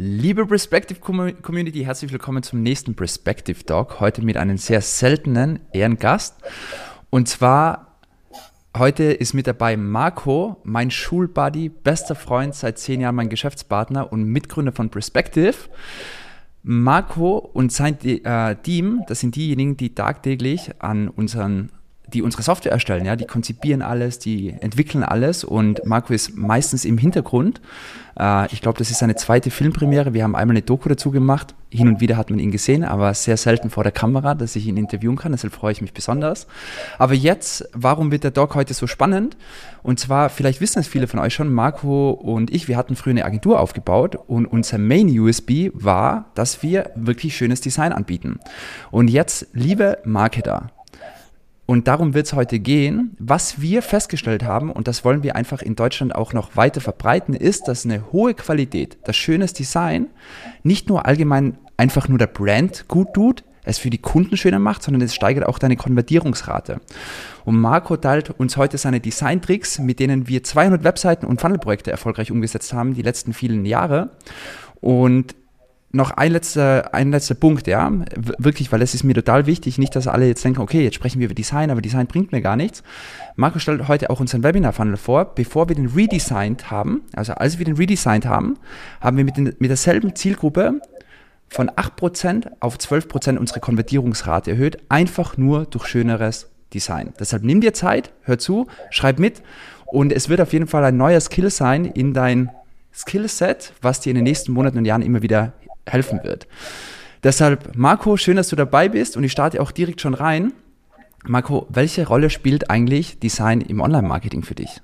Liebe Perspective Community, herzlich willkommen zum nächsten Perspective Talk. Heute mit einem sehr seltenen Ehrengast. Und zwar heute ist mit dabei Marco, mein Schulbuddy, bester Freund, seit zehn Jahren mein Geschäftspartner und Mitgründer von Perspective. Marco und sein äh, Team, das sind diejenigen, die tagtäglich an unseren die unsere Software erstellen, ja, die konzipieren alles, die entwickeln alles und Marco ist meistens im Hintergrund. Äh, ich glaube, das ist seine zweite Filmpremiere. Wir haben einmal eine Doku dazu gemacht. Hin und wieder hat man ihn gesehen, aber sehr selten vor der Kamera, dass ich ihn interviewen kann. Deshalb freue ich mich besonders. Aber jetzt, warum wird der Doc heute so spannend? Und zwar, vielleicht wissen es viele von euch schon, Marco und ich, wir hatten früher eine Agentur aufgebaut und unser Main USB war, dass wir wirklich schönes Design anbieten. Und jetzt, liebe Marketer, und darum wird es heute gehen. Was wir festgestellt haben, und das wollen wir einfach in Deutschland auch noch weiter verbreiten, ist, dass eine hohe Qualität, das schönes Design nicht nur allgemein einfach nur der Brand gut tut, es für die Kunden schöner macht, sondern es steigert auch deine Konvertierungsrate. Und Marco teilt uns heute seine Design-Tricks, mit denen wir 200 Webseiten und Funnelprojekte erfolgreich umgesetzt haben, die letzten vielen Jahre. Und noch ein letzter, ein letzter Punkt, ja, wirklich, weil es ist mir total wichtig, nicht, dass alle jetzt denken, okay, jetzt sprechen wir über Design, aber Design bringt mir gar nichts. Marco stellt heute auch unseren Webinar-Funnel vor. Bevor wir den redesigned haben, also als wir den redesigned haben, haben wir mit, den, mit derselben Zielgruppe von 8% auf 12% unsere Konvertierungsrate erhöht, einfach nur durch schöneres Design. Deshalb nimm dir Zeit, hör zu, schreib mit und es wird auf jeden Fall ein neuer Skill sein in dein Skillset, was dir in den nächsten Monaten und Jahren immer wieder helfen wird. Deshalb, Marco, schön, dass du dabei bist und ich starte auch direkt schon rein. Marco, welche Rolle spielt eigentlich Design im Online-Marketing für dich?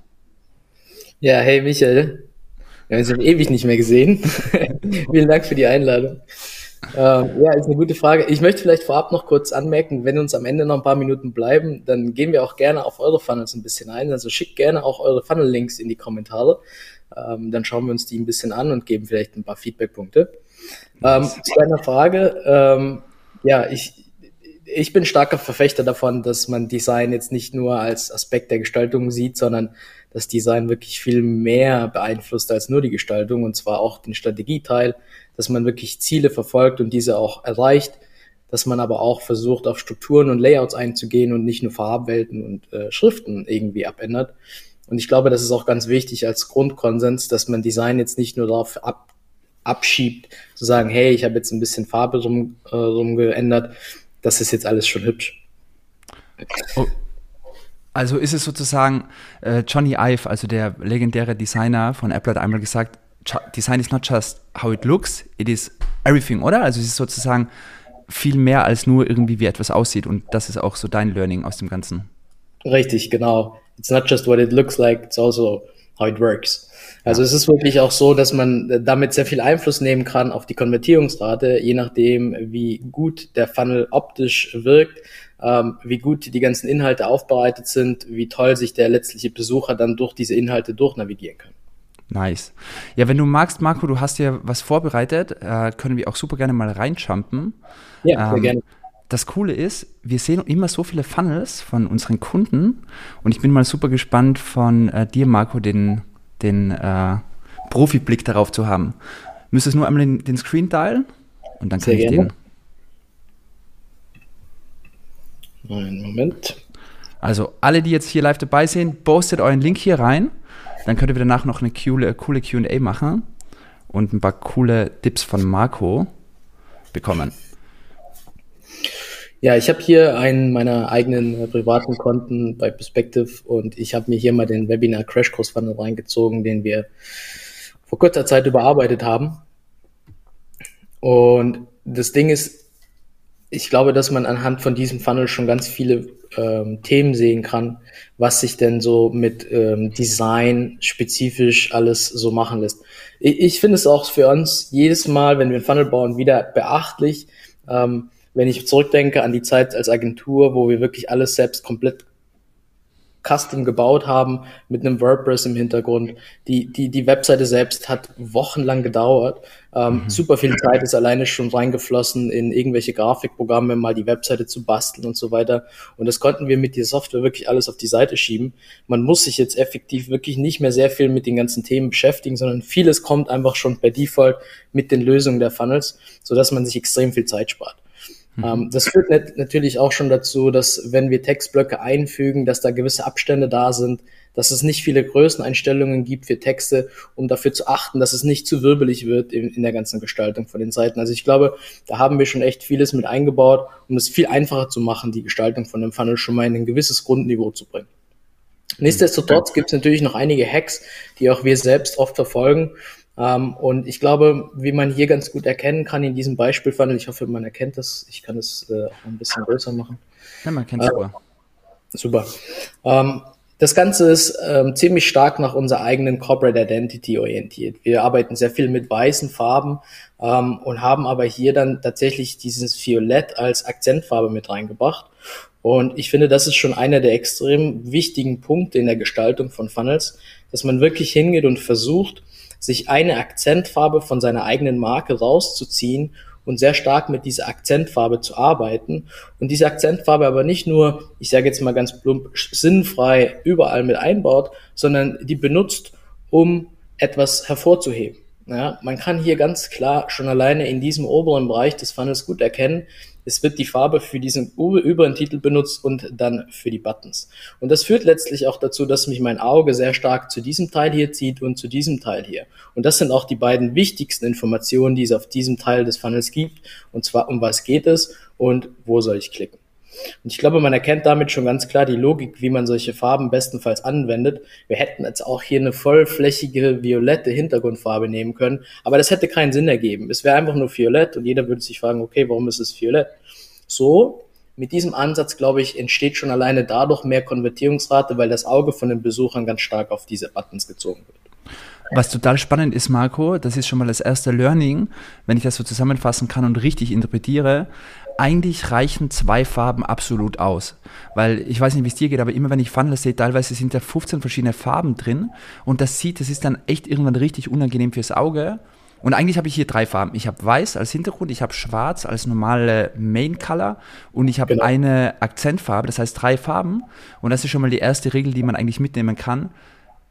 Ja, hey Michael, wir haben uns ewig nicht mehr gesehen. Vielen Dank für die Einladung. Ähm, ja, ist eine gute Frage. Ich möchte vielleicht vorab noch kurz anmerken, wenn uns am Ende noch ein paar Minuten bleiben, dann gehen wir auch gerne auf eure Funnels ein bisschen ein. Also schickt gerne auch eure Funnel-Links in die Kommentare. Ähm, dann schauen wir uns die ein bisschen an und geben vielleicht ein paar Feedback-Punkte. Ähm, zu deiner Frage, ähm, ja, ich, ich bin starker Verfechter davon, dass man Design jetzt nicht nur als Aspekt der Gestaltung sieht, sondern dass Design wirklich viel mehr beeinflusst als nur die Gestaltung und zwar auch den Strategieteil, dass man wirklich Ziele verfolgt und diese auch erreicht, dass man aber auch versucht, auf Strukturen und Layouts einzugehen und nicht nur Farbwelten und äh, Schriften irgendwie abändert. Und ich glaube, das ist auch ganz wichtig als Grundkonsens, dass man Design jetzt nicht nur darauf ab, abschiebt, zu sagen, hey, ich habe jetzt ein bisschen Farbe rum, äh, rumgeändert, das ist jetzt alles schon hübsch. Oh. Also ist es sozusagen, äh, Johnny Ive, also der legendäre Designer von Apple, hat einmal gesagt, Design is not just how it looks, it is everything, oder? Also es ist sozusagen viel mehr als nur irgendwie, wie etwas aussieht. Und das ist auch so dein Learning aus dem Ganzen. Richtig, genau. It's not just what it looks like, it's also how it works. Also ja. es ist wirklich auch so, dass man damit sehr viel Einfluss nehmen kann auf die Konvertierungsrate, je nachdem, wie gut der Funnel optisch wirkt, ähm, wie gut die ganzen Inhalte aufbereitet sind, wie toll sich der letztliche Besucher dann durch diese Inhalte durchnavigieren kann. Nice. Ja, wenn du magst, Marco, du hast ja was vorbereitet, äh, können wir auch super gerne mal reinjumpen. Ja, sehr ähm, gerne. Das Coole ist, wir sehen immer so viele Funnels von unseren Kunden und ich bin mal super gespannt von äh, dir, Marco, den den äh, Profiblick darauf zu haben. Müsstest nur einmal den, den Screen teilen und dann kann Sehr ich gerne. den. Einen Moment. Also alle, die jetzt hier live dabei sind, postet euren Link hier rein. Dann könnt ihr danach noch eine coole, coole QA machen und ein paar coole Tipps von Marco bekommen. Ja, ich habe hier einen meiner eigenen äh, privaten Konten bei Perspective und ich habe mir hier mal den Webinar Crashkurs Funnel reingezogen, den wir vor kurzer Zeit überarbeitet haben. Und das Ding ist, ich glaube, dass man anhand von diesem Funnel schon ganz viele ähm, Themen sehen kann, was sich denn so mit ähm, Design spezifisch alles so machen lässt. Ich, ich finde es auch für uns jedes Mal, wenn wir einen Funnel bauen, wieder beachtlich, ähm, wenn ich zurückdenke an die Zeit als Agentur, wo wir wirklich alles selbst komplett custom gebaut haben mit einem WordPress im Hintergrund. Die, die, die Webseite selbst hat wochenlang gedauert. Ähm, mhm. Super viel Zeit ist alleine schon reingeflossen in irgendwelche Grafikprogramme, mal die Webseite zu basteln und so weiter. Und das konnten wir mit der Software wirklich alles auf die Seite schieben. Man muss sich jetzt effektiv wirklich nicht mehr sehr viel mit den ganzen Themen beschäftigen, sondern vieles kommt einfach schon per Default mit den Lösungen der Funnels, sodass man sich extrem viel Zeit spart. Mhm. Ähm, das führt natürlich auch schon dazu, dass wenn wir Textblöcke einfügen, dass da gewisse Abstände da sind, dass es nicht viele Größeneinstellungen gibt für Texte, um dafür zu achten, dass es nicht zu wirbelig wird in, in der ganzen Gestaltung von den Seiten. Also ich glaube, da haben wir schon echt vieles mit eingebaut, um es viel einfacher zu machen, die Gestaltung von dem Funnel schon mal in ein gewisses Grundniveau zu bringen. Nichtsdestotrotz gibt es natürlich noch einige Hacks, die auch wir selbst oft verfolgen ähm, und ich glaube, wie man hier ganz gut erkennen kann in diesem Beispielfunnel, ich hoffe, man erkennt das, ich kann es äh, auch ein bisschen größer machen. Ja, man kennt es äh, Super. Ähm, das Ganze ist ähm, ziemlich stark nach unserer eigenen Corporate Identity orientiert. Wir arbeiten sehr viel mit weißen Farben ähm, und haben aber hier dann tatsächlich dieses Violett als Akzentfarbe mit reingebracht. Und ich finde, das ist schon einer der extrem wichtigen Punkte in der Gestaltung von Funnels, dass man wirklich hingeht und versucht, sich eine Akzentfarbe von seiner eigenen Marke rauszuziehen und sehr stark mit dieser Akzentfarbe zu arbeiten und diese Akzentfarbe aber nicht nur, ich sage jetzt mal ganz plump, sinnfrei überall mit einbaut, sondern die benutzt, um etwas hervorzuheben. Ja, man kann hier ganz klar schon alleine in diesem oberen Bereich des Funnels gut erkennen, es wird die Farbe für diesen überen Titel benutzt und dann für die Buttons. Und das führt letztlich auch dazu, dass mich mein Auge sehr stark zu diesem Teil hier zieht und zu diesem Teil hier. Und das sind auch die beiden wichtigsten Informationen, die es auf diesem Teil des Funnels gibt. Und zwar, um was geht es und wo soll ich klicken. Und ich glaube, man erkennt damit schon ganz klar die Logik, wie man solche Farben bestenfalls anwendet. Wir hätten jetzt auch hier eine vollflächige violette Hintergrundfarbe nehmen können, aber das hätte keinen Sinn ergeben. Es wäre einfach nur violett und jeder würde sich fragen, okay, warum ist es violett? So, mit diesem Ansatz, glaube ich, entsteht schon alleine dadurch mehr Konvertierungsrate, weil das Auge von den Besuchern ganz stark auf diese Buttons gezogen wird. Was total spannend ist, Marco, das ist schon mal das erste Learning, wenn ich das so zusammenfassen kann und richtig interpretiere eigentlich reichen zwei Farben absolut aus. Weil ich weiß nicht, wie es dir geht, aber immer wenn ich Funnel sehe, teilweise sind da 15 verschiedene Farben drin und das sieht, das ist dann echt irgendwann richtig unangenehm fürs Auge. Und eigentlich habe ich hier drei Farben. Ich habe weiß als Hintergrund, ich habe schwarz als normale Main Color und ich habe genau. eine Akzentfarbe, das heißt drei Farben. Und das ist schon mal die erste Regel, die man eigentlich mitnehmen kann.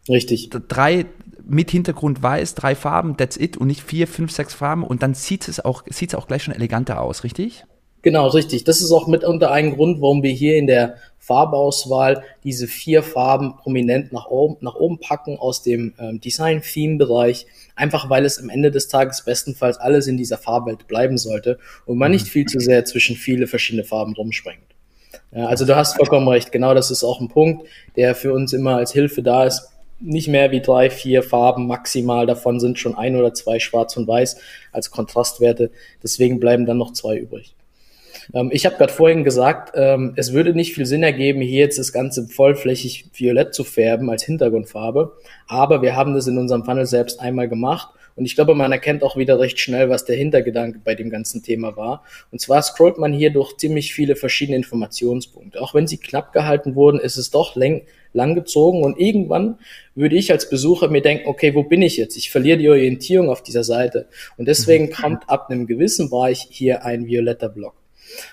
Richtig. Drei mit Hintergrund weiß, drei Farben, that's it und nicht vier, fünf, sechs Farben und dann sieht es auch, sieht es auch gleich schon eleganter aus, richtig? Genau, richtig. Das ist auch mitunter ein Grund, warum wir hier in der Farbauswahl diese vier Farben prominent nach oben, nach oben packen aus dem ähm, Design-Theme-Bereich. Einfach weil es am Ende des Tages bestenfalls alles in dieser Farbwelt bleiben sollte und man nicht viel zu sehr zwischen viele verschiedene Farben rumspringt. Ja, also du hast vollkommen recht. Genau das ist auch ein Punkt, der für uns immer als Hilfe da ist. Nicht mehr wie drei, vier Farben maximal. Davon sind schon ein oder zwei schwarz und weiß als Kontrastwerte. Deswegen bleiben dann noch zwei übrig. Ähm, ich habe gerade vorhin gesagt, ähm, es würde nicht viel Sinn ergeben, hier jetzt das Ganze vollflächig violett zu färben als Hintergrundfarbe. Aber wir haben das in unserem Funnel selbst einmal gemacht. Und ich glaube, man erkennt auch wieder recht schnell, was der Hintergedanke bei dem ganzen Thema war. Und zwar scrollt man hier durch ziemlich viele verschiedene Informationspunkte. Auch wenn sie knapp gehalten wurden, ist es doch lang, lang gezogen. Und irgendwann würde ich als Besucher mir denken, okay, wo bin ich jetzt? Ich verliere die Orientierung auf dieser Seite. Und deswegen mhm. kommt ab einem gewissen Bereich hier ein violetter Block.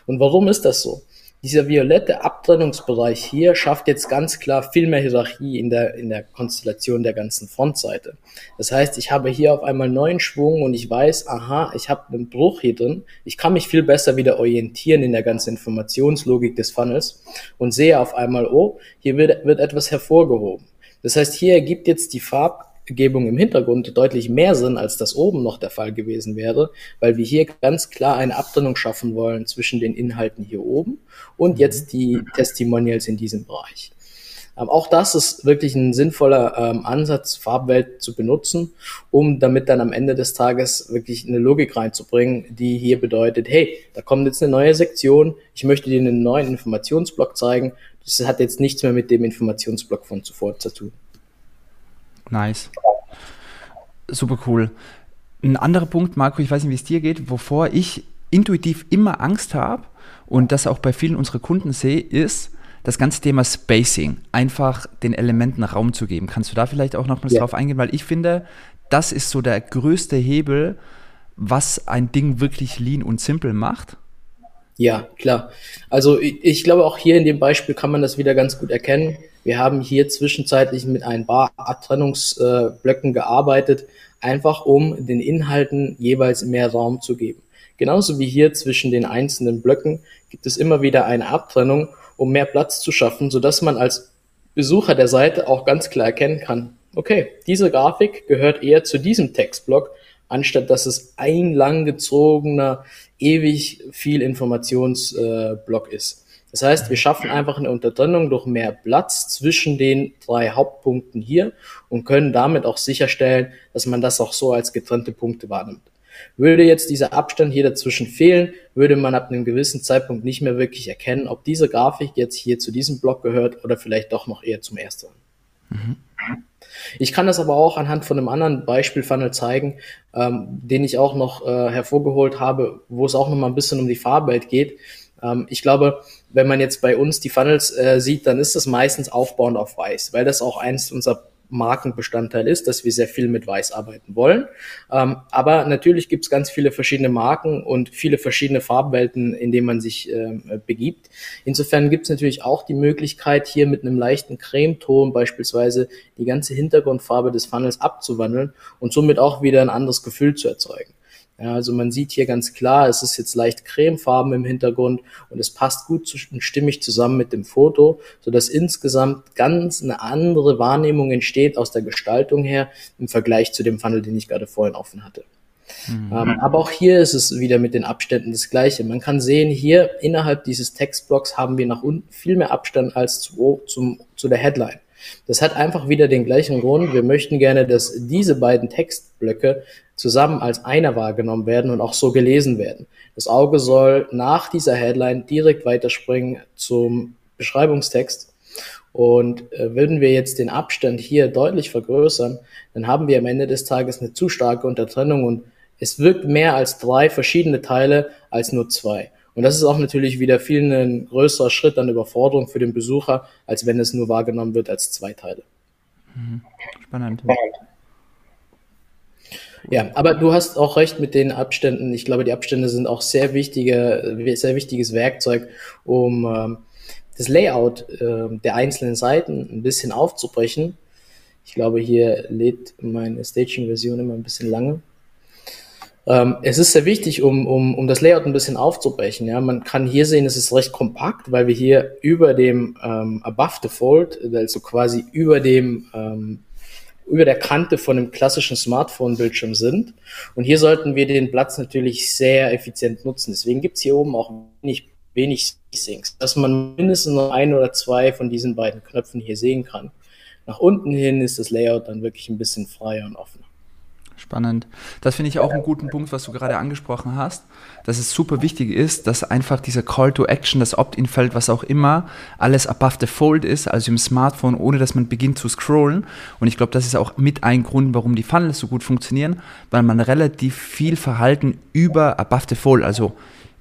Und warum ist das so? Dieser violette Abtrennungsbereich hier schafft jetzt ganz klar viel mehr Hierarchie in der, in der Konstellation der ganzen Frontseite. Das heißt, ich habe hier auf einmal neuen Schwung und ich weiß, aha, ich habe einen Bruch hier drin. Ich kann mich viel besser wieder orientieren in der ganzen Informationslogik des Funnels und sehe auf einmal, oh, hier wird, wird etwas hervorgehoben. Das heißt, hier ergibt jetzt die Farb, Gebung im Hintergrund deutlich mehr Sinn, als das oben noch der Fall gewesen wäre, weil wir hier ganz klar eine Abtrennung schaffen wollen zwischen den Inhalten hier oben und jetzt die Testimonials in diesem Bereich. Ähm, auch das ist wirklich ein sinnvoller ähm, Ansatz, Farbwelt zu benutzen, um damit dann am Ende des Tages wirklich eine Logik reinzubringen, die hier bedeutet, hey, da kommt jetzt eine neue Sektion, ich möchte dir einen neuen Informationsblock zeigen. Das hat jetzt nichts mehr mit dem Informationsblock von zuvor zu tun. Nice. Super cool. Ein anderer Punkt, Marco, ich weiß nicht, wie es dir geht, wovor ich intuitiv immer Angst habe und das auch bei vielen unserer Kunden sehe, ist, das ganze Thema Spacing, einfach den Elementen Raum zu geben. Kannst du da vielleicht auch noch mal ja. drauf eingehen? Weil ich finde, das ist so der größte Hebel, was ein Ding wirklich lean und simpel macht. Ja, klar. Also ich, ich glaube, auch hier in dem Beispiel kann man das wieder ganz gut erkennen. Wir haben hier zwischenzeitlich mit ein paar Abtrennungsblöcken gearbeitet, einfach um den Inhalten jeweils mehr Raum zu geben. Genauso wie hier zwischen den einzelnen Blöcken gibt es immer wieder eine Abtrennung, um mehr Platz zu schaffen, sodass man als Besucher der Seite auch ganz klar erkennen kann, okay, diese Grafik gehört eher zu diesem Textblock, anstatt dass es ein langgezogener, ewig viel Informationsblock äh, ist. Das heißt, wir schaffen einfach eine Untertrennung durch mehr Platz zwischen den drei Hauptpunkten hier und können damit auch sicherstellen, dass man das auch so als getrennte Punkte wahrnimmt. Würde jetzt dieser Abstand hier dazwischen fehlen, würde man ab einem gewissen Zeitpunkt nicht mehr wirklich erkennen, ob diese Grafik jetzt hier zu diesem Block gehört oder vielleicht doch noch eher zum ersten. Mhm. Ich kann das aber auch anhand von einem anderen Beispielfunnel zeigen, ähm, den ich auch noch äh, hervorgeholt habe, wo es auch noch mal ein bisschen um die Farbwelt geht. Ähm, ich glaube, wenn man jetzt bei uns die Funnels äh, sieht, dann ist das meistens aufbauend auf weiß, weil das auch eins unserer Markenbestandteil ist, dass wir sehr viel mit Weiß arbeiten wollen. Ähm, aber natürlich gibt es ganz viele verschiedene Marken und viele verschiedene Farbwelten, in denen man sich äh, begibt. Insofern gibt es natürlich auch die Möglichkeit, hier mit einem leichten Cremeton beispielsweise die ganze Hintergrundfarbe des Funnels abzuwandeln und somit auch wieder ein anderes Gefühl zu erzeugen. Ja, also man sieht hier ganz klar, es ist jetzt leicht cremefarben im Hintergrund und es passt gut und stimmig zusammen mit dem Foto, so dass insgesamt ganz eine andere Wahrnehmung entsteht aus der Gestaltung her im Vergleich zu dem Funnel, den ich gerade vorhin offen hatte. Mhm. Ähm, aber auch hier ist es wieder mit den Abständen das Gleiche. Man kann sehen, hier innerhalb dieses Textblocks haben wir nach unten viel mehr Abstand als zu, zum, zu der Headline. Das hat einfach wieder den gleichen Grund. Wir möchten gerne, dass diese beiden Textblöcke zusammen als einer wahrgenommen werden und auch so gelesen werden. Das Auge soll nach dieser Headline direkt weiterspringen zum Beschreibungstext. Und äh, würden wir jetzt den Abstand hier deutlich vergrößern, dann haben wir am Ende des Tages eine zu starke Untertrennung und es wirkt mehr als drei verschiedene Teile als nur zwei. Und das ist auch natürlich wieder viel ein größerer Schritt an Überforderung für den Besucher, als wenn es nur wahrgenommen wird als zwei Teile. Mhm. Spannend. Ja, aber du hast auch recht mit den Abständen. Ich glaube, die Abstände sind auch sehr wichtige, sehr wichtiges Werkzeug, um ähm, das Layout äh, der einzelnen Seiten ein bisschen aufzubrechen. Ich glaube, hier lädt meine Staging-Version immer ein bisschen lange. Ähm, es ist sehr wichtig, um, um, um das Layout ein bisschen aufzubrechen. Ja, man kann hier sehen, es ist recht kompakt, weil wir hier über dem ähm, Above Fold, also quasi über dem ähm, über der Kante von einem klassischen Smartphone-Bildschirm sind. Und hier sollten wir den Platz natürlich sehr effizient nutzen. Deswegen gibt's hier oben auch wenig, wenig Syncs, dass man mindestens noch ein oder zwei von diesen beiden Knöpfen hier sehen kann. Nach unten hin ist das Layout dann wirklich ein bisschen freier und offener. Spannend. Das finde ich auch einen guten Punkt, was du gerade angesprochen hast, dass es super wichtig ist, dass einfach dieser Call to Action, das Opt-in-Feld, was auch immer, alles above the fold ist, also im Smartphone, ohne dass man beginnt zu scrollen. Und ich glaube, das ist auch mit ein Grund, warum die Funnels so gut funktionieren, weil man relativ viel Verhalten über above the fold, also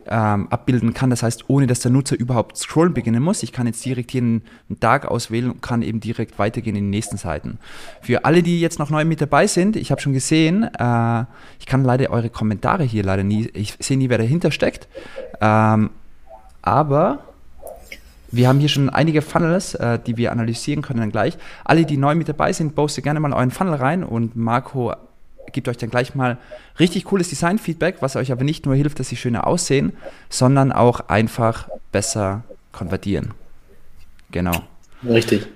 ähm, abbilden kann. Das heißt, ohne dass der Nutzer überhaupt scrollen beginnen muss. Ich kann jetzt direkt hier einen, Tag auswählen und kann eben direkt weitergehen in die nächsten Seiten. Für alle, die jetzt noch neu mit dabei sind, ich habe schon gesehen, äh, ich kann leider eure Kommentare hier leider nie, ich sehe nie, wer dahinter steckt. Ähm, aber wir haben hier schon einige Funnels, äh, die wir analysieren können dann gleich. Alle, die neu mit dabei sind, poste gerne mal euren Funnel rein und Marco gibt euch dann gleich mal richtig cooles Design-Feedback, was euch aber nicht nur hilft, dass sie schöner aussehen, sondern auch einfach besser konvertieren. Genau. Richtig.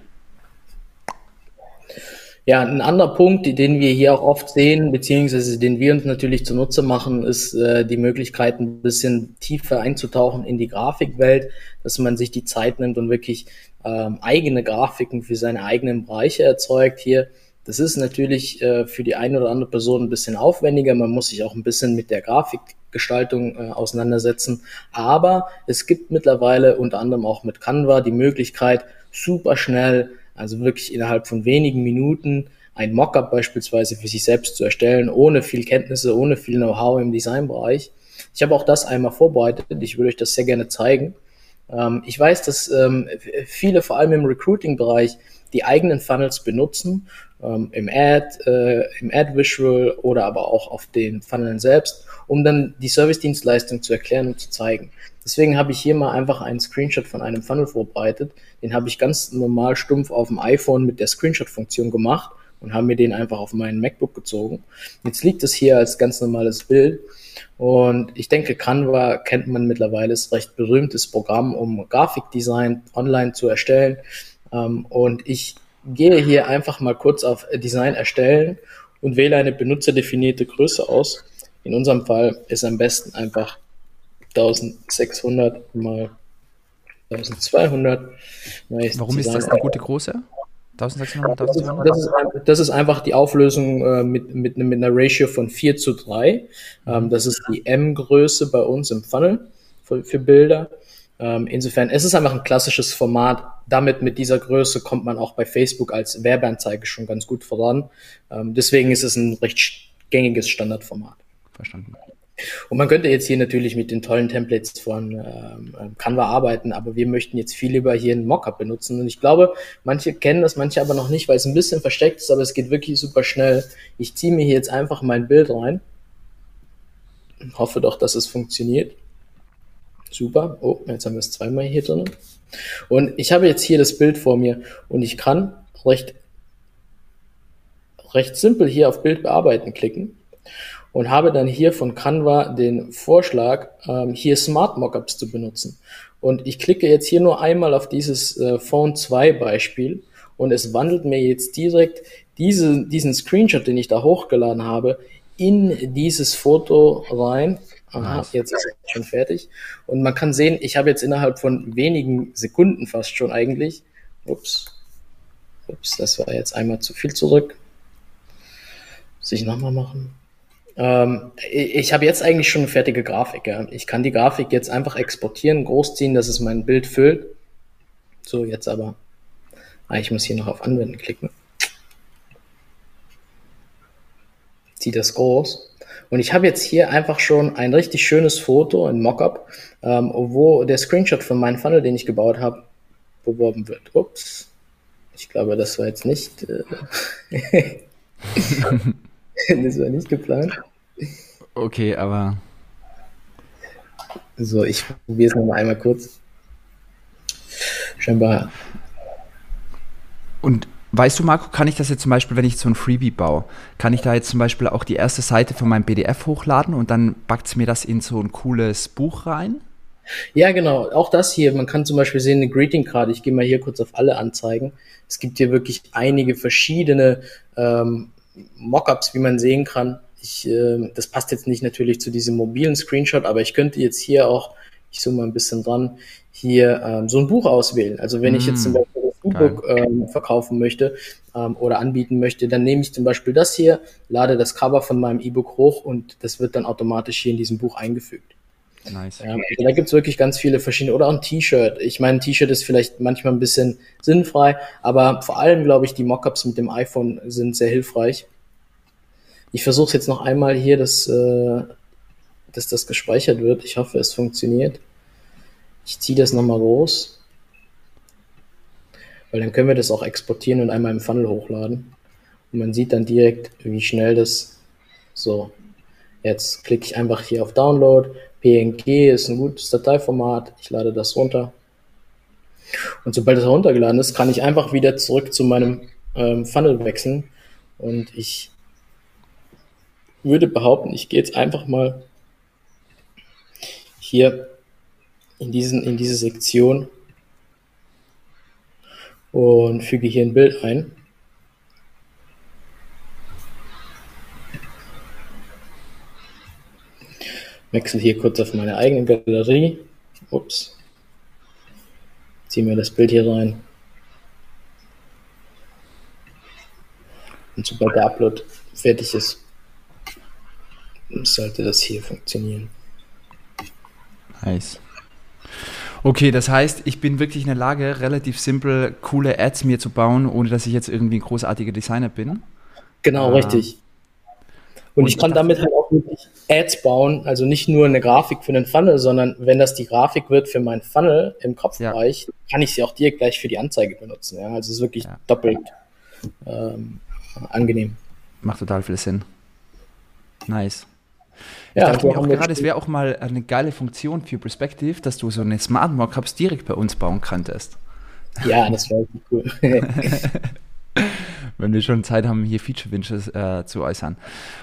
Ja, ein anderer Punkt, den wir hier auch oft sehen, beziehungsweise den wir uns natürlich zunutze machen, ist äh, die Möglichkeit, ein bisschen tiefer einzutauchen in die Grafikwelt, dass man sich die Zeit nimmt und wirklich ähm, eigene Grafiken für seine eigenen Bereiche erzeugt. Hier das ist natürlich äh, für die eine oder andere Person ein bisschen aufwendiger. Man muss sich auch ein bisschen mit der Grafikgestaltung äh, auseinandersetzen. Aber es gibt mittlerweile unter anderem auch mit Canva die Möglichkeit, super schnell, also wirklich innerhalb von wenigen Minuten, ein Mockup beispielsweise für sich selbst zu erstellen, ohne viel Kenntnisse, ohne viel Know-how im Designbereich. Ich habe auch das einmal vorbereitet. Ich würde euch das sehr gerne zeigen. Ähm, ich weiß, dass ähm, viele, vor allem im Recruiting-Bereich, die eigenen Funnels benutzen, ähm, im Ad, äh, im Ad Visual oder aber auch auf den Funneln selbst, um dann die Service-Dienstleistung zu erklären und zu zeigen. Deswegen habe ich hier mal einfach einen Screenshot von einem Funnel vorbereitet. Den habe ich ganz normal stumpf auf dem iPhone mit der Screenshot-Funktion gemacht und habe mir den einfach auf meinen MacBook gezogen. Jetzt liegt es hier als ganz normales Bild. Und ich denke, Canva kennt man mittlerweile, ist recht berühmtes Programm, um Grafikdesign online zu erstellen. Ähm, und ich gehe hier einfach mal kurz auf Design erstellen und wähle eine benutzerdefinierte Größe aus. In unserem Fall ist am besten einfach 1600 mal 1200. Warum ist das eine gute Größe? 1600, 1200? Das ist, das ist einfach die Auflösung äh, mit, mit, mit einer Ratio von 4 zu 3. Ähm, das ist die M-Größe bei uns im Funnel für, für Bilder. Ähm, insofern, es ist einfach ein klassisches Format. Damit mit dieser Größe kommt man auch bei Facebook als Werbeanzeige schon ganz gut voran. Ähm, deswegen ist es ein recht gängiges Standardformat. Verstanden. Und man könnte jetzt hier natürlich mit den tollen Templates von ähm, ähm, Canva arbeiten, aber wir möchten jetzt viel lieber hier ein Mockup benutzen. Und ich glaube, manche kennen das, manche aber noch nicht, weil es ein bisschen versteckt ist, aber es geht wirklich super schnell. Ich ziehe mir hier jetzt einfach mein Bild rein. Hoffe doch, dass es funktioniert. Super. Oh, jetzt haben wir es zweimal hier drin. Und ich habe jetzt hier das Bild vor mir und ich kann recht, recht simpel hier auf Bild bearbeiten klicken und habe dann hier von Canva den Vorschlag, ähm, hier Smart Mockups zu benutzen. Und ich klicke jetzt hier nur einmal auf dieses äh, Phone 2 Beispiel und es wandelt mir jetzt direkt diese, diesen Screenshot, den ich da hochgeladen habe, in dieses Foto rein. Aha, jetzt ist es schon fertig. Und man kann sehen, ich habe jetzt innerhalb von wenigen Sekunden fast schon eigentlich, ups, ups, das war jetzt einmal zu viel zurück. Muss ich nochmal machen. Ähm, ich habe jetzt eigentlich schon eine fertige Grafik. Ja. Ich kann die Grafik jetzt einfach exportieren, großziehen, dass es mein Bild füllt. So, jetzt aber. Ah, ich muss hier noch auf Anwenden klicken. Zieh das groß. Und ich habe jetzt hier einfach schon ein richtig schönes Foto, ein Mockup, ähm, wo der Screenshot von meinem Funnel, den ich gebaut habe, beworben wird. Ups. Ich glaube, das war jetzt nicht. Äh das war nicht geplant. Okay, aber. So, ich probiere es nochmal einmal kurz. Scheinbar. Und weißt du, Marco, kann ich das jetzt zum Beispiel, wenn ich so ein Freebie baue, kann ich da jetzt zum Beispiel auch die erste Seite von meinem PDF hochladen und dann packt es mir das in so ein cooles Buch rein? Ja, genau. Auch das hier. Man kann zum Beispiel sehen, eine Greeting Card. Ich gehe mal hier kurz auf alle Anzeigen. Es gibt hier wirklich einige verschiedene ähm, Mockups, wie man sehen kann. Ich, äh, das passt jetzt nicht natürlich zu diesem mobilen Screenshot, aber ich könnte jetzt hier auch, ich zoome mal ein bisschen dran, hier ähm, so ein Buch auswählen. Also wenn mm, ich jetzt zum mm, Beispiel das E-Book ähm, verkaufen möchte ähm, oder anbieten möchte, dann nehme ich zum Beispiel das hier, lade das Cover von meinem E-Book hoch und das wird dann automatisch hier in diesem Buch eingefügt. Nice. Ja, also da gibt's wirklich ganz viele verschiedene. Oder auch ein T-Shirt. Ich meine, ein T-Shirt ist vielleicht manchmal ein bisschen sinnfrei, aber vor allem, glaube ich, die Mockups mit dem iPhone sind sehr hilfreich. Ich versuche es jetzt noch einmal hier, dass, äh, dass das gespeichert wird. Ich hoffe, es funktioniert. Ich ziehe das nochmal groß. Weil dann können wir das auch exportieren und einmal im Funnel hochladen. Und man sieht dann direkt, wie schnell das so. Jetzt klicke ich einfach hier auf Download, PNG ist ein gutes Dateiformat. Ich lade das runter. Und sobald es heruntergeladen ist, kann ich einfach wieder zurück zu meinem ähm, Funnel wechseln. Und ich würde behaupten, ich gehe jetzt einfach mal hier in, diesen, in diese Sektion und füge hier ein Bild ein. Wechsle hier kurz auf meine eigene Galerie. Ups. Ziehe mir das Bild hier rein. Und sobald der Upload fertig ist, sollte das hier funktionieren. Nice. Okay, das heißt, ich bin wirklich in der Lage, relativ simpel coole Ads mir zu bauen, ohne dass ich jetzt irgendwie ein großartiger Designer bin. Genau, äh, richtig. Und, und ich kann damit halt auch wirklich Ads bauen, also nicht nur eine Grafik für einen Funnel, sondern wenn das die Grafik wird für meinen Funnel im Kopfbereich, ja. kann ich sie auch direkt gleich für die Anzeige benutzen. Ja? Also es ist wirklich ja. doppelt ähm, angenehm. Macht total viel Sinn. Nice. Ich ja, dachte mir auch gerade, es wäre auch mal eine geile Funktion für Perspective, dass du so eine Smart Mockups direkt bei uns bauen könntest. Ja, das wäre cool. wenn wir schon Zeit haben, hier Feature-Wünsche äh, zu äußern.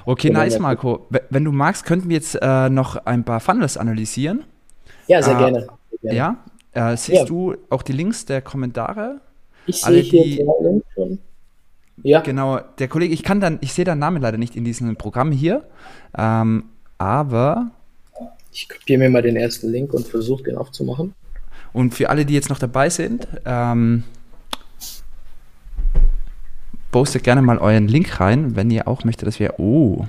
Okay, ja, nice, Marco. Wenn du magst, könnten wir jetzt äh, noch ein paar Funnels analysieren. Ja, sehr, äh, gerne. sehr gerne. Ja, äh, siehst ja. du auch die Links der Kommentare? Ich sehe hier die Links schon. Ja. Genau, der Kollege, ich kann dann, ich sehe deinen Namen leider nicht in diesem Programm hier, ähm, aber. Ich kopiere mir mal den ersten Link und versuche den aufzumachen. Und für alle, die jetzt noch dabei sind, ähm, postet gerne mal euren Link rein, wenn ihr auch möchtet, dass wir. Oh,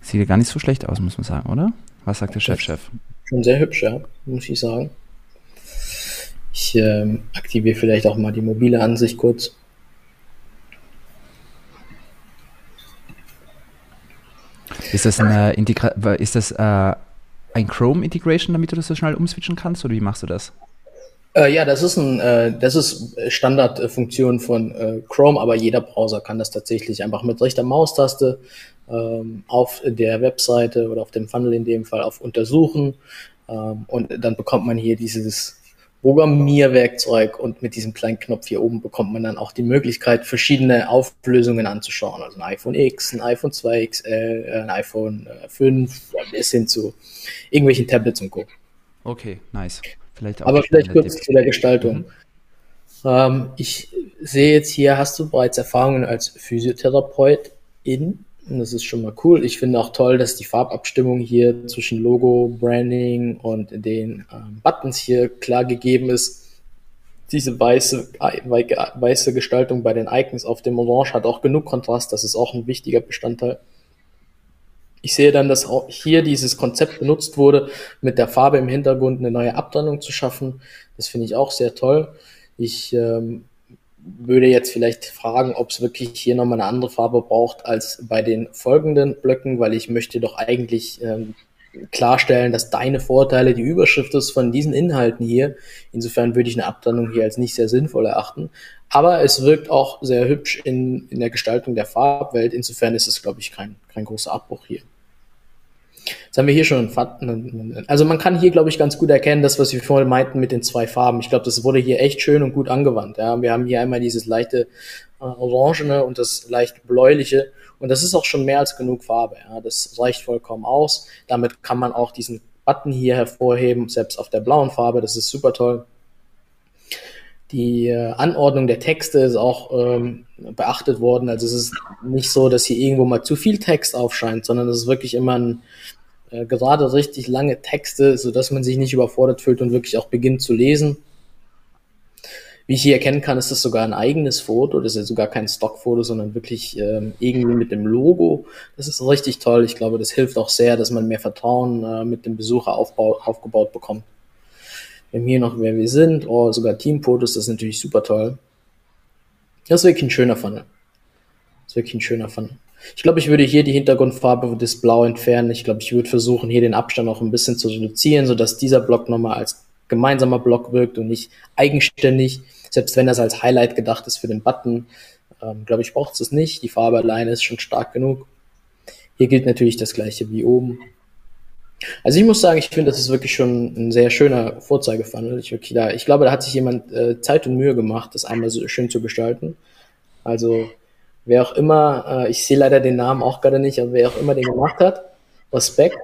sieht ja gar nicht so schlecht aus, muss man sagen, oder? Was sagt der Chefchef? -Chef? Schon sehr hübsch, ja, muss ich sagen. Ich ähm, aktiviere vielleicht auch mal die mobile Ansicht kurz. Ist das eine Integra ist das äh, ein Chrome Integration, damit du das so schnell umswitchen kannst oder wie machst du das? Äh, ja, das ist ein, äh, das ist Standardfunktion von äh, Chrome, aber jeder Browser kann das tatsächlich einfach mit rechter Maustaste ähm, auf der Webseite oder auf dem Funnel in dem Fall auf Untersuchen ähm, und dann bekommt man hier dieses Programmierwerkzeug und mit diesem kleinen Knopf hier oben bekommt man dann auch die Möglichkeit, verschiedene Auflösungen anzuschauen. Also ein iPhone X, ein iPhone 2 XL, ein iPhone 5 bis hin zu irgendwelchen Tablets und Co. Okay, nice. Vielleicht Aber vielleicht kurz Tipp. zu der Gestaltung. Mhm. Ähm, ich sehe jetzt hier, hast du bereits Erfahrungen als Physiotherapeut in? Das ist schon mal cool. Ich finde auch toll, dass die Farbabstimmung hier zwischen Logo, Branding und den ähm, Buttons hier klar gegeben ist. Diese weiße, weiße Gestaltung bei den Icons auf dem Orange hat auch genug Kontrast. Das ist auch ein wichtiger Bestandteil. Ich sehe dann, dass auch hier dieses Konzept benutzt wurde, mit der Farbe im Hintergrund eine neue Abtrennung zu schaffen. Das finde ich auch sehr toll. Ich ähm, würde jetzt vielleicht fragen, ob es wirklich hier nochmal eine andere Farbe braucht als bei den folgenden Blöcken, weil ich möchte doch eigentlich ähm, klarstellen, dass deine Vorteile die Überschrift ist von diesen Inhalten hier. Insofern würde ich eine Abtrennung hier als nicht sehr sinnvoll erachten. Aber es wirkt auch sehr hübsch in, in der Gestaltung der Farbwelt. Insofern ist es, glaube ich, kein, kein großer Abbruch hier. Jetzt haben wir hier schon, also man kann hier, glaube ich, ganz gut erkennen, das, was wir vorhin meinten mit den zwei Farben. Ich glaube, das wurde hier echt schön und gut angewandt. Ja, wir haben hier einmal dieses leichte äh, Orangene und das leicht bläuliche. Und das ist auch schon mehr als genug Farbe. Ja, das reicht vollkommen aus. Damit kann man auch diesen Button hier hervorheben, selbst auf der blauen Farbe. Das ist super toll. Die äh, Anordnung der Texte ist auch ähm, beachtet worden. Also es ist nicht so, dass hier irgendwo mal zu viel Text aufscheint, sondern es ist wirklich immer ein, äh, gerade richtig lange Texte, so dass man sich nicht überfordert fühlt und wirklich auch beginnt zu lesen. Wie ich hier erkennen kann, ist das sogar ein eigenes Foto. Das ist ja sogar kein Stockfoto, sondern wirklich ähm, irgendwie mit dem Logo. Das ist richtig toll. Ich glaube, das hilft auch sehr, dass man mehr Vertrauen äh, mit dem Besucher aufbau, aufgebaut bekommt. Wir haben hier noch, wer wir sind, oh, sogar Teamfotos, das ist natürlich super toll. Das ist wirklich ein schöner Funnel. Das ist wirklich ein schöner Funnel. Ich glaube, ich würde hier die Hintergrundfarbe des Blau entfernen. Ich glaube, ich würde versuchen, hier den Abstand auch ein bisschen zu reduzieren, sodass dieser Block nochmal als gemeinsamer Block wirkt und nicht eigenständig. Selbst wenn das als Highlight gedacht ist für den Button, ähm, glaube ich, braucht es nicht. Die Farbe alleine ist schon stark genug. Hier gilt natürlich das gleiche wie oben. Also ich muss sagen, ich finde, das ist wirklich schon ein sehr schöner Vorzeigefunnel. Ich, wirklich da, ich glaube, da hat sich jemand äh, Zeit und Mühe gemacht, das einmal so schön zu gestalten. Also wer auch immer, äh, ich sehe leider den Namen auch gerade nicht, aber wer auch immer den gemacht hat, Respekt.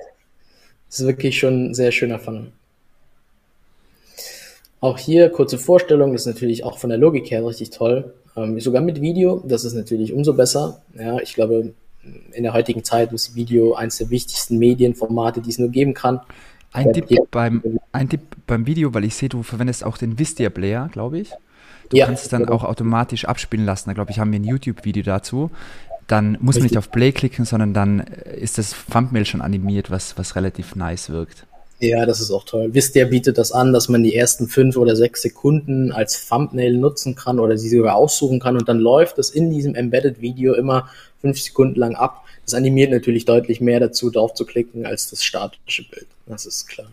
Das ist wirklich schon ein sehr schöner Funnel. Auch hier kurze Vorstellung, das ist natürlich auch von der Logik her richtig toll. Ähm, sogar mit Video, das ist natürlich umso besser. Ja, ich glaube, in der heutigen Zeit ist Video eines der wichtigsten Medienformate, die es nur geben kann. Ein Tipp, beim, ein Tipp beim Video, weil ich sehe, du verwendest auch den Vistia Player, glaube ich. Du ja, kannst es dann genau. auch automatisch abspielen lassen. Da glaube ich, haben wir ein YouTube-Video dazu. Dann muss man nicht auf Play klicken, sondern dann ist das Thumbnail schon animiert, was, was relativ nice wirkt. Ja, das ist auch toll. Wisst ihr, bietet das an, dass man die ersten fünf oder sechs Sekunden als Thumbnail nutzen kann oder sie sogar aussuchen kann und dann läuft es in diesem Embedded Video immer fünf Sekunden lang ab. Das animiert natürlich deutlich mehr dazu, drauf zu klicken, als das statische Bild. Das ist klar.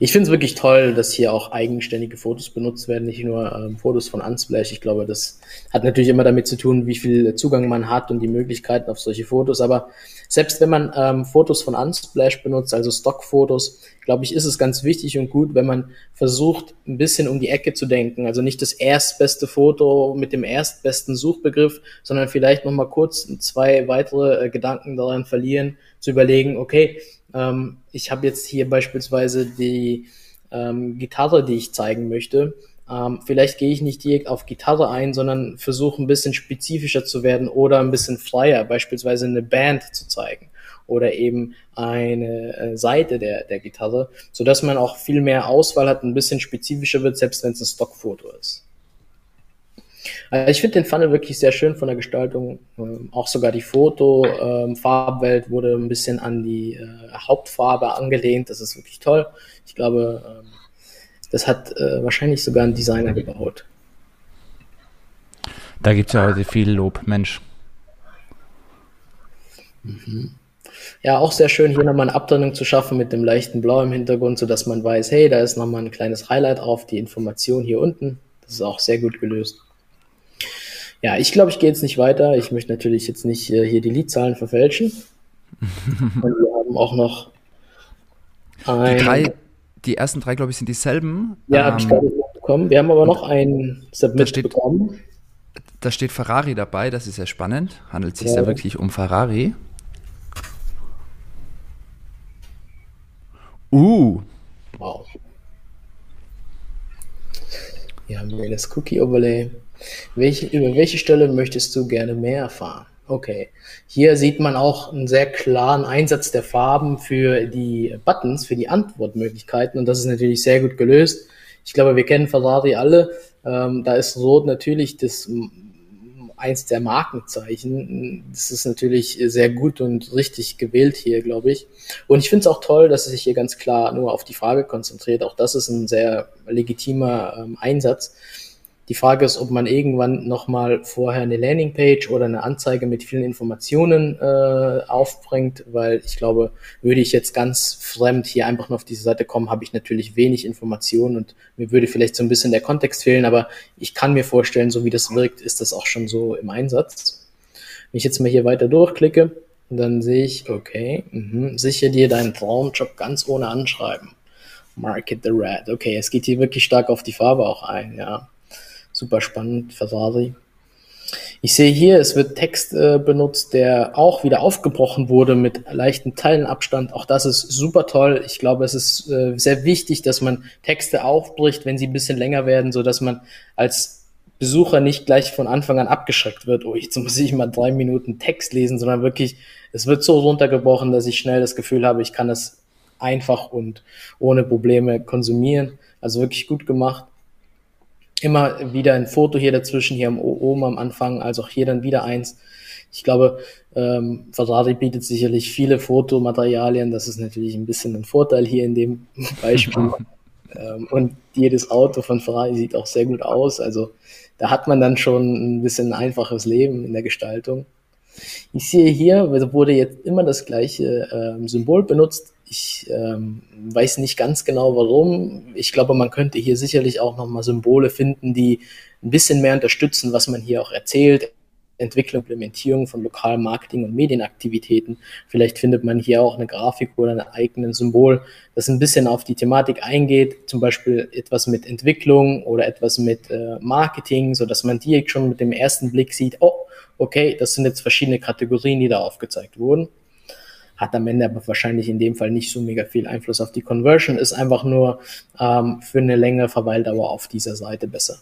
Ich finde es wirklich toll, dass hier auch eigenständige Fotos benutzt werden, nicht nur ähm, Fotos von Unsplash. Ich glaube, das hat natürlich immer damit zu tun, wie viel Zugang man hat und die Möglichkeiten auf solche Fotos. Aber selbst wenn man ähm, Fotos von Unsplash benutzt, also Stockfotos, glaube ich, ist es ganz wichtig und gut, wenn man versucht, ein bisschen um die Ecke zu denken. Also nicht das erstbeste Foto mit dem erstbesten Suchbegriff, sondern vielleicht nochmal kurz zwei weitere äh, Gedanken daran verlieren, zu überlegen, okay, ähm, ich habe jetzt hier beispielsweise die ähm, Gitarre, die ich zeigen möchte. Ähm, vielleicht gehe ich nicht direkt auf Gitarre ein, sondern versuche ein bisschen spezifischer zu werden oder ein bisschen flyer, beispielsweise eine Band zu zeigen oder eben eine äh, Seite der, der Gitarre, so dass man auch viel mehr Auswahl hat, ein bisschen spezifischer wird, selbst wenn es ein Stockfoto ist. Also ich finde den Funnel wirklich sehr schön von der Gestaltung. Ähm, auch sogar die Foto-Farbwelt ähm, wurde ein bisschen an die äh, Hauptfarbe angelehnt. Das ist wirklich toll. Ich glaube, ähm, das hat äh, wahrscheinlich sogar ein Designer gebaut. Da gibt es ja heute viel Lob, Mensch. Mhm. Ja, auch sehr schön, hier nochmal eine Abtrennung zu schaffen mit dem leichten Blau im Hintergrund, sodass man weiß, hey, da ist nochmal ein kleines Highlight auf, die Information hier unten. Das ist auch sehr gut gelöst. Ja, ich glaube, ich gehe jetzt nicht weiter. Ich möchte natürlich jetzt nicht äh, hier die Liedzahlen verfälschen. Und wir haben auch noch ein. Drei, die ersten drei, glaube ich, sind dieselben. Ja, ähm, habe ich gerade bekommen. Wir haben aber noch ein Submit steht, bekommen. Da steht Ferrari dabei, das ist ja spannend. Handelt sich ja. da wirklich um Ferrari? Uh. Wow. Hier haben wir das Cookie Overlay. Welche, über welche Stelle möchtest du gerne mehr erfahren? Okay. Hier sieht man auch einen sehr klaren Einsatz der Farben für die Buttons, für die Antwortmöglichkeiten. Und das ist natürlich sehr gut gelöst. Ich glaube, wir kennen Ferrari alle. Ähm, da ist Rot natürlich das eins der Markenzeichen. Das ist natürlich sehr gut und richtig gewählt hier, glaube ich. Und ich finde es auch toll, dass es sich hier ganz klar nur auf die Frage konzentriert. Auch das ist ein sehr legitimer ähm, Einsatz. Die Frage ist, ob man irgendwann nochmal vorher eine Landingpage oder eine Anzeige mit vielen Informationen äh, aufbringt, weil ich glaube, würde ich jetzt ganz fremd hier einfach nur auf diese Seite kommen, habe ich natürlich wenig Informationen und mir würde vielleicht so ein bisschen der Kontext fehlen, aber ich kann mir vorstellen, so wie das wirkt, ist das auch schon so im Einsatz. Wenn ich jetzt mal hier weiter durchklicke, dann sehe ich, okay, mh, sicher dir deinen Traumjob ganz ohne Anschreiben. Market the Red. Okay, es geht hier wirklich stark auf die Farbe auch ein, ja super spannend, Ferrari. Ich sehe hier, es wird Text äh, benutzt, der auch wieder aufgebrochen wurde mit leichten Teilenabstand. Auch das ist super toll. Ich glaube, es ist äh, sehr wichtig, dass man Texte aufbricht, wenn sie ein bisschen länger werden, so dass man als Besucher nicht gleich von Anfang an abgeschreckt wird. Oh, jetzt muss ich mal drei Minuten Text lesen, sondern wirklich, es wird so runtergebrochen, dass ich schnell das Gefühl habe, ich kann es einfach und ohne Probleme konsumieren. Also wirklich gut gemacht immer wieder ein Foto hier dazwischen, hier oben am Anfang, also auch hier dann wieder eins. Ich glaube, ähm, Ferrari bietet sicherlich viele Fotomaterialien. Das ist natürlich ein bisschen ein Vorteil hier in dem Beispiel. ähm, und jedes Auto von Ferrari sieht auch sehr gut aus. Also da hat man dann schon ein bisschen ein einfaches Leben in der Gestaltung. Ich sehe hier, wurde jetzt immer das gleiche ähm, Symbol benutzt. Ich ähm, weiß nicht ganz genau warum. Ich glaube, man könnte hier sicherlich auch nochmal Symbole finden, die ein bisschen mehr unterstützen, was man hier auch erzählt. Entwicklung, Implementierung von lokalen Marketing- und Medienaktivitäten. Vielleicht findet man hier auch eine Grafik oder ein eigenes Symbol, das ein bisschen auf die Thematik eingeht, zum Beispiel etwas mit Entwicklung oder etwas mit äh, Marketing, so dass man direkt schon mit dem ersten Blick sieht, oh, okay, das sind jetzt verschiedene Kategorien, die da aufgezeigt wurden hat am Ende aber wahrscheinlich in dem Fall nicht so mega viel Einfluss auf die Conversion, ist einfach nur ähm, für eine längere Verweildauer auf dieser Seite besser.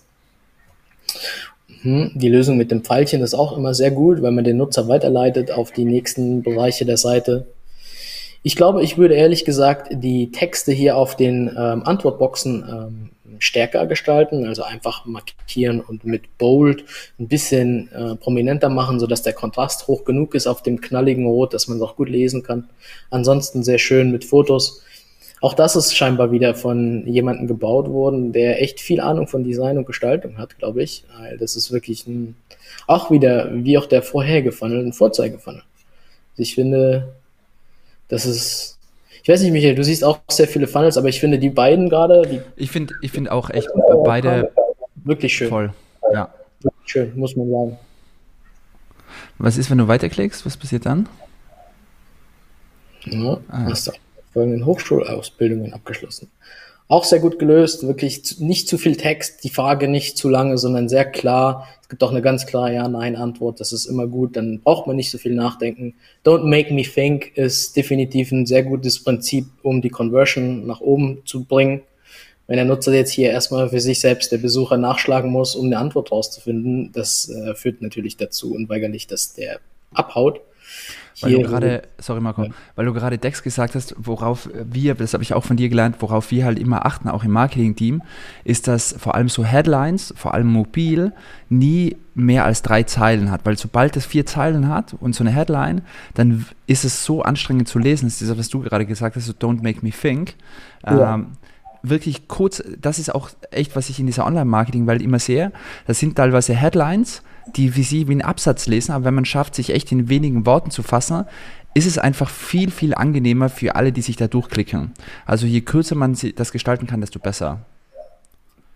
Mhm. Die Lösung mit dem Pfeilchen ist auch immer sehr gut, weil man den Nutzer weiterleitet auf die nächsten Bereiche der Seite. Ich glaube, ich würde ehrlich gesagt die Texte hier auf den ähm, Antwortboxen ähm, stärker gestalten, also einfach markieren und mit Bold ein bisschen äh, prominenter machen, sodass der Kontrast hoch genug ist auf dem knalligen Rot, dass man es auch gut lesen kann. Ansonsten sehr schön mit Fotos. auch das ist scheinbar wieder von jemandem gebaut worden, der echt viel Ahnung von Design und Gestaltung hat, glaube ich. Das ist wirklich ein, auch wieder, wie auch der vorherige Funnel, ein Vorzeigefunnel. Ich finde, das ist, ich weiß nicht, Michael, du siehst auch sehr viele Funnels, aber ich finde die beiden gerade, ich finde, ich finde auch echt beide wirklich schön. Voll, ja. Wirklich schön, muss man sagen. Was ist, wenn du weiterklickst? Was passiert dann? Ja, ah. hast du folgenden Hochschulausbildungen abgeschlossen. Auch sehr gut gelöst, wirklich nicht zu viel Text, die Frage nicht zu lange, sondern sehr klar. Es gibt auch eine ganz klare Ja-Nein-Antwort, das ist immer gut, dann braucht man nicht so viel nachdenken. Don't make me think ist definitiv ein sehr gutes Prinzip, um die Conversion nach oben zu bringen. Wenn der Nutzer jetzt hier erstmal für sich selbst, der Besucher, nachschlagen muss, um eine Antwort rauszufinden, das äh, führt natürlich dazu unweigerlich, dass der abhaut. Weil du gerade, sorry Marco, ja. weil du gerade Dex gesagt hast, worauf wir, das habe ich auch von dir gelernt, worauf wir halt immer achten, auch im Marketing-Team, ist, dass vor allem so Headlines, vor allem mobil, nie mehr als drei Zeilen hat. Weil sobald es vier Zeilen hat und so eine Headline, dann ist es so anstrengend zu lesen. Das ist das, was du gerade gesagt hast, so don't make me think. Ja. Ähm, wirklich kurz, das ist auch echt, was ich in dieser Online-Marketing-Welt immer sehe. Das sind teilweise Headlines, die wie sie wie ein Absatz lesen, aber wenn man schafft, sich echt in wenigen Worten zu fassen, ist es einfach viel, viel angenehmer für alle, die sich da durchklicken. Also je kürzer man das gestalten kann, desto besser.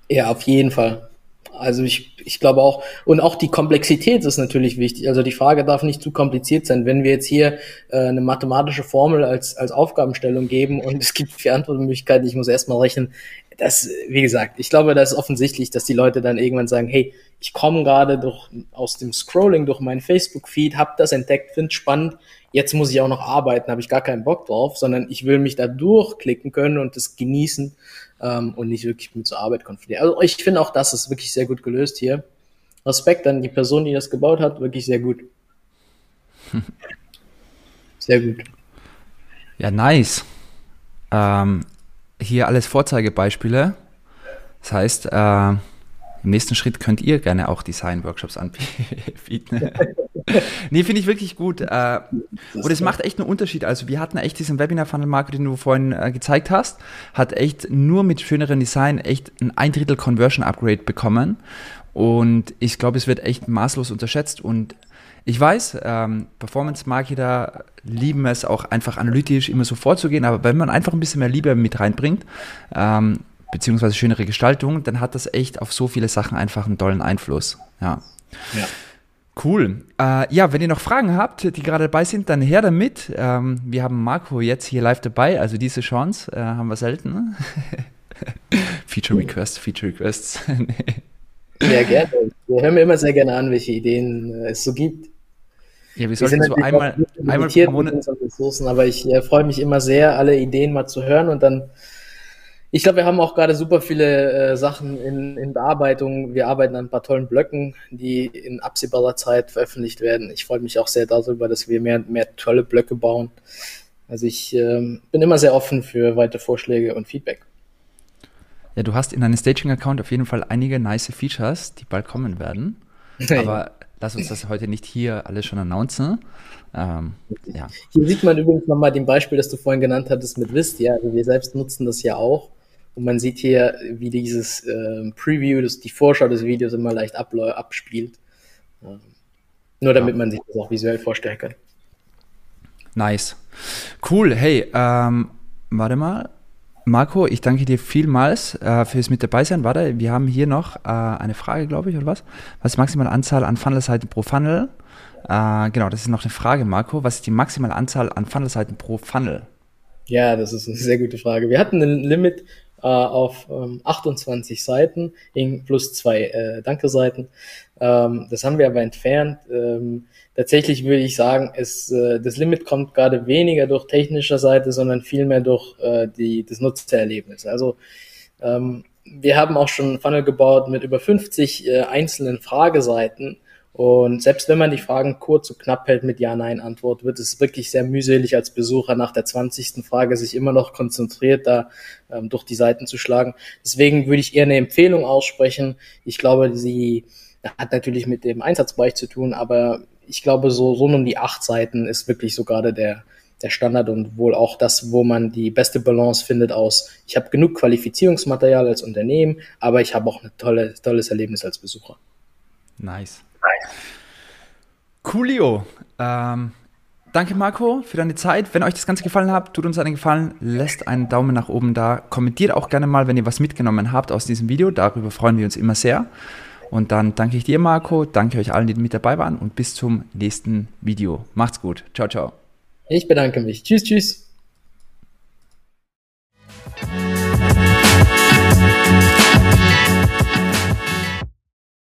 Ja, auf jeden Fall. Also ich, ich glaube auch, und auch die Komplexität ist natürlich wichtig. Also die Frage darf nicht zu kompliziert sein. Wenn wir jetzt hier äh, eine mathematische Formel als, als Aufgabenstellung geben und es gibt vier Antwortmöglichkeiten, ich muss erstmal rechnen, das, wie gesagt, ich glaube, das ist offensichtlich, dass die Leute dann irgendwann sagen, hey, ich komme gerade durch, aus dem Scrolling durch meinen Facebook-Feed, habe das entdeckt, finde spannend, jetzt muss ich auch noch arbeiten, habe ich gar keinen Bock drauf, sondern ich will mich da durchklicken können und das genießen ähm, und nicht wirklich mit zur Arbeit konfrontieren. Also ich finde auch, das ist wirklich sehr gut gelöst hier. Respekt an die Person, die das gebaut hat, wirklich sehr gut. Sehr gut. Ja, nice. Ähm, hier alles Vorzeigebeispiele. Das heißt, äh, im nächsten Schritt könnt ihr gerne auch Design-Workshops anbieten. nee, finde ich wirklich gut. Äh, und es macht echt einen Unterschied. Also wir hatten echt diesen Webinar-Funnel Marco, den du vorhin äh, gezeigt hast, hat echt nur mit schöneren Design echt ein ein Drittel Conversion-Upgrade bekommen. Und ich glaube, es wird echt maßlos unterschätzt und ich weiß, ähm, Performance-Marketer lieben es auch einfach analytisch immer so vorzugehen, aber wenn man einfach ein bisschen mehr Liebe mit reinbringt, ähm, beziehungsweise schönere Gestaltung, dann hat das echt auf so viele Sachen einfach einen tollen Einfluss. Ja. ja. Cool. Äh, ja, wenn ihr noch Fragen habt, die gerade dabei sind, dann her damit. Ähm, wir haben Marco jetzt hier live dabei, also diese Chance äh, haben wir selten. Ne? Feature Requests, Feature Requests. Ja, gerne. Wir hören mir immer sehr gerne an, welche Ideen äh, es so gibt. Ja, wir sollten so einmal, einmal pro Monat. Ressourcen, aber ich äh, freue mich immer sehr, alle Ideen mal zu hören und dann. Ich glaube, wir haben auch gerade super viele äh, Sachen in, in Bearbeitung. Wir arbeiten an ein paar tollen Blöcken, die in absehbarer Zeit veröffentlicht werden. Ich freue mich auch sehr darüber, dass wir mehr, mehr tolle Blöcke bauen. Also ich ähm, bin immer sehr offen für weitere Vorschläge und Feedback. Ja, du hast in deinem Staging-Account auf jeden Fall einige nice Features, die bald kommen werden. Aber lass uns das heute nicht hier alles schon announcen. Ähm, ja. Hier sieht man übrigens nochmal dem Beispiel, das du vorhin genannt hattest mit Wistia. Also wir selbst nutzen das ja auch. Und man sieht hier, wie dieses äh, Preview, das, die Vorschau des Videos immer leicht abspielt. Ähm, nur damit ja. man sich das auch visuell vorstellen kann. Nice. Cool. Hey, ähm, warte mal. Marco, ich danke dir vielmals äh, fürs mit dabei sein. Warte, wir haben hier noch äh, eine Frage, glaube ich, oder was? Was ist die maximale Anzahl an Funnelseiten pro Funnel? Äh, genau, das ist noch eine Frage, Marco. Was ist die maximale Anzahl an Funnelseiten pro Funnel? Ja, das ist eine sehr gute Frage. Wir hatten ein Limit äh, auf ähm, 28 Seiten plus zwei äh, Danke-Seiten. Ähm, das haben wir aber entfernt. Ähm, tatsächlich würde ich sagen, es, äh, das Limit kommt gerade weniger durch technischer Seite, sondern vielmehr durch äh, die, das Nutzererlebnis. Also ähm, wir haben auch schon einen Funnel gebaut mit über 50 äh, einzelnen Frageseiten. Und selbst wenn man die Fragen kurz und knapp hält mit Ja-Nein-Antwort, wird es wirklich sehr mühselig als Besucher nach der 20. Frage sich immer noch konzentriert da ähm, durch die Seiten zu schlagen. Deswegen würde ich eher eine Empfehlung aussprechen. Ich glaube, sie hat natürlich mit dem Einsatzbereich zu tun, aber ich glaube, so, so um die acht Seiten ist wirklich so gerade der, der Standard und wohl auch das, wo man die beste Balance findet aus, ich habe genug Qualifizierungsmaterial als Unternehmen, aber ich habe auch ein tolle, tolles Erlebnis als Besucher. Nice. nice. Coolio. Ähm, danke Marco für deine Zeit. Wenn euch das Ganze gefallen hat, tut uns einen Gefallen, lässt einen Daumen nach oben da. Kommentiert auch gerne mal, wenn ihr was mitgenommen habt aus diesem Video. Darüber freuen wir uns immer sehr. Und dann danke ich dir, Marco, danke euch allen, die mit dabei waren und bis zum nächsten Video. Macht's gut. Ciao, ciao. Ich bedanke mich. Tschüss, tschüss.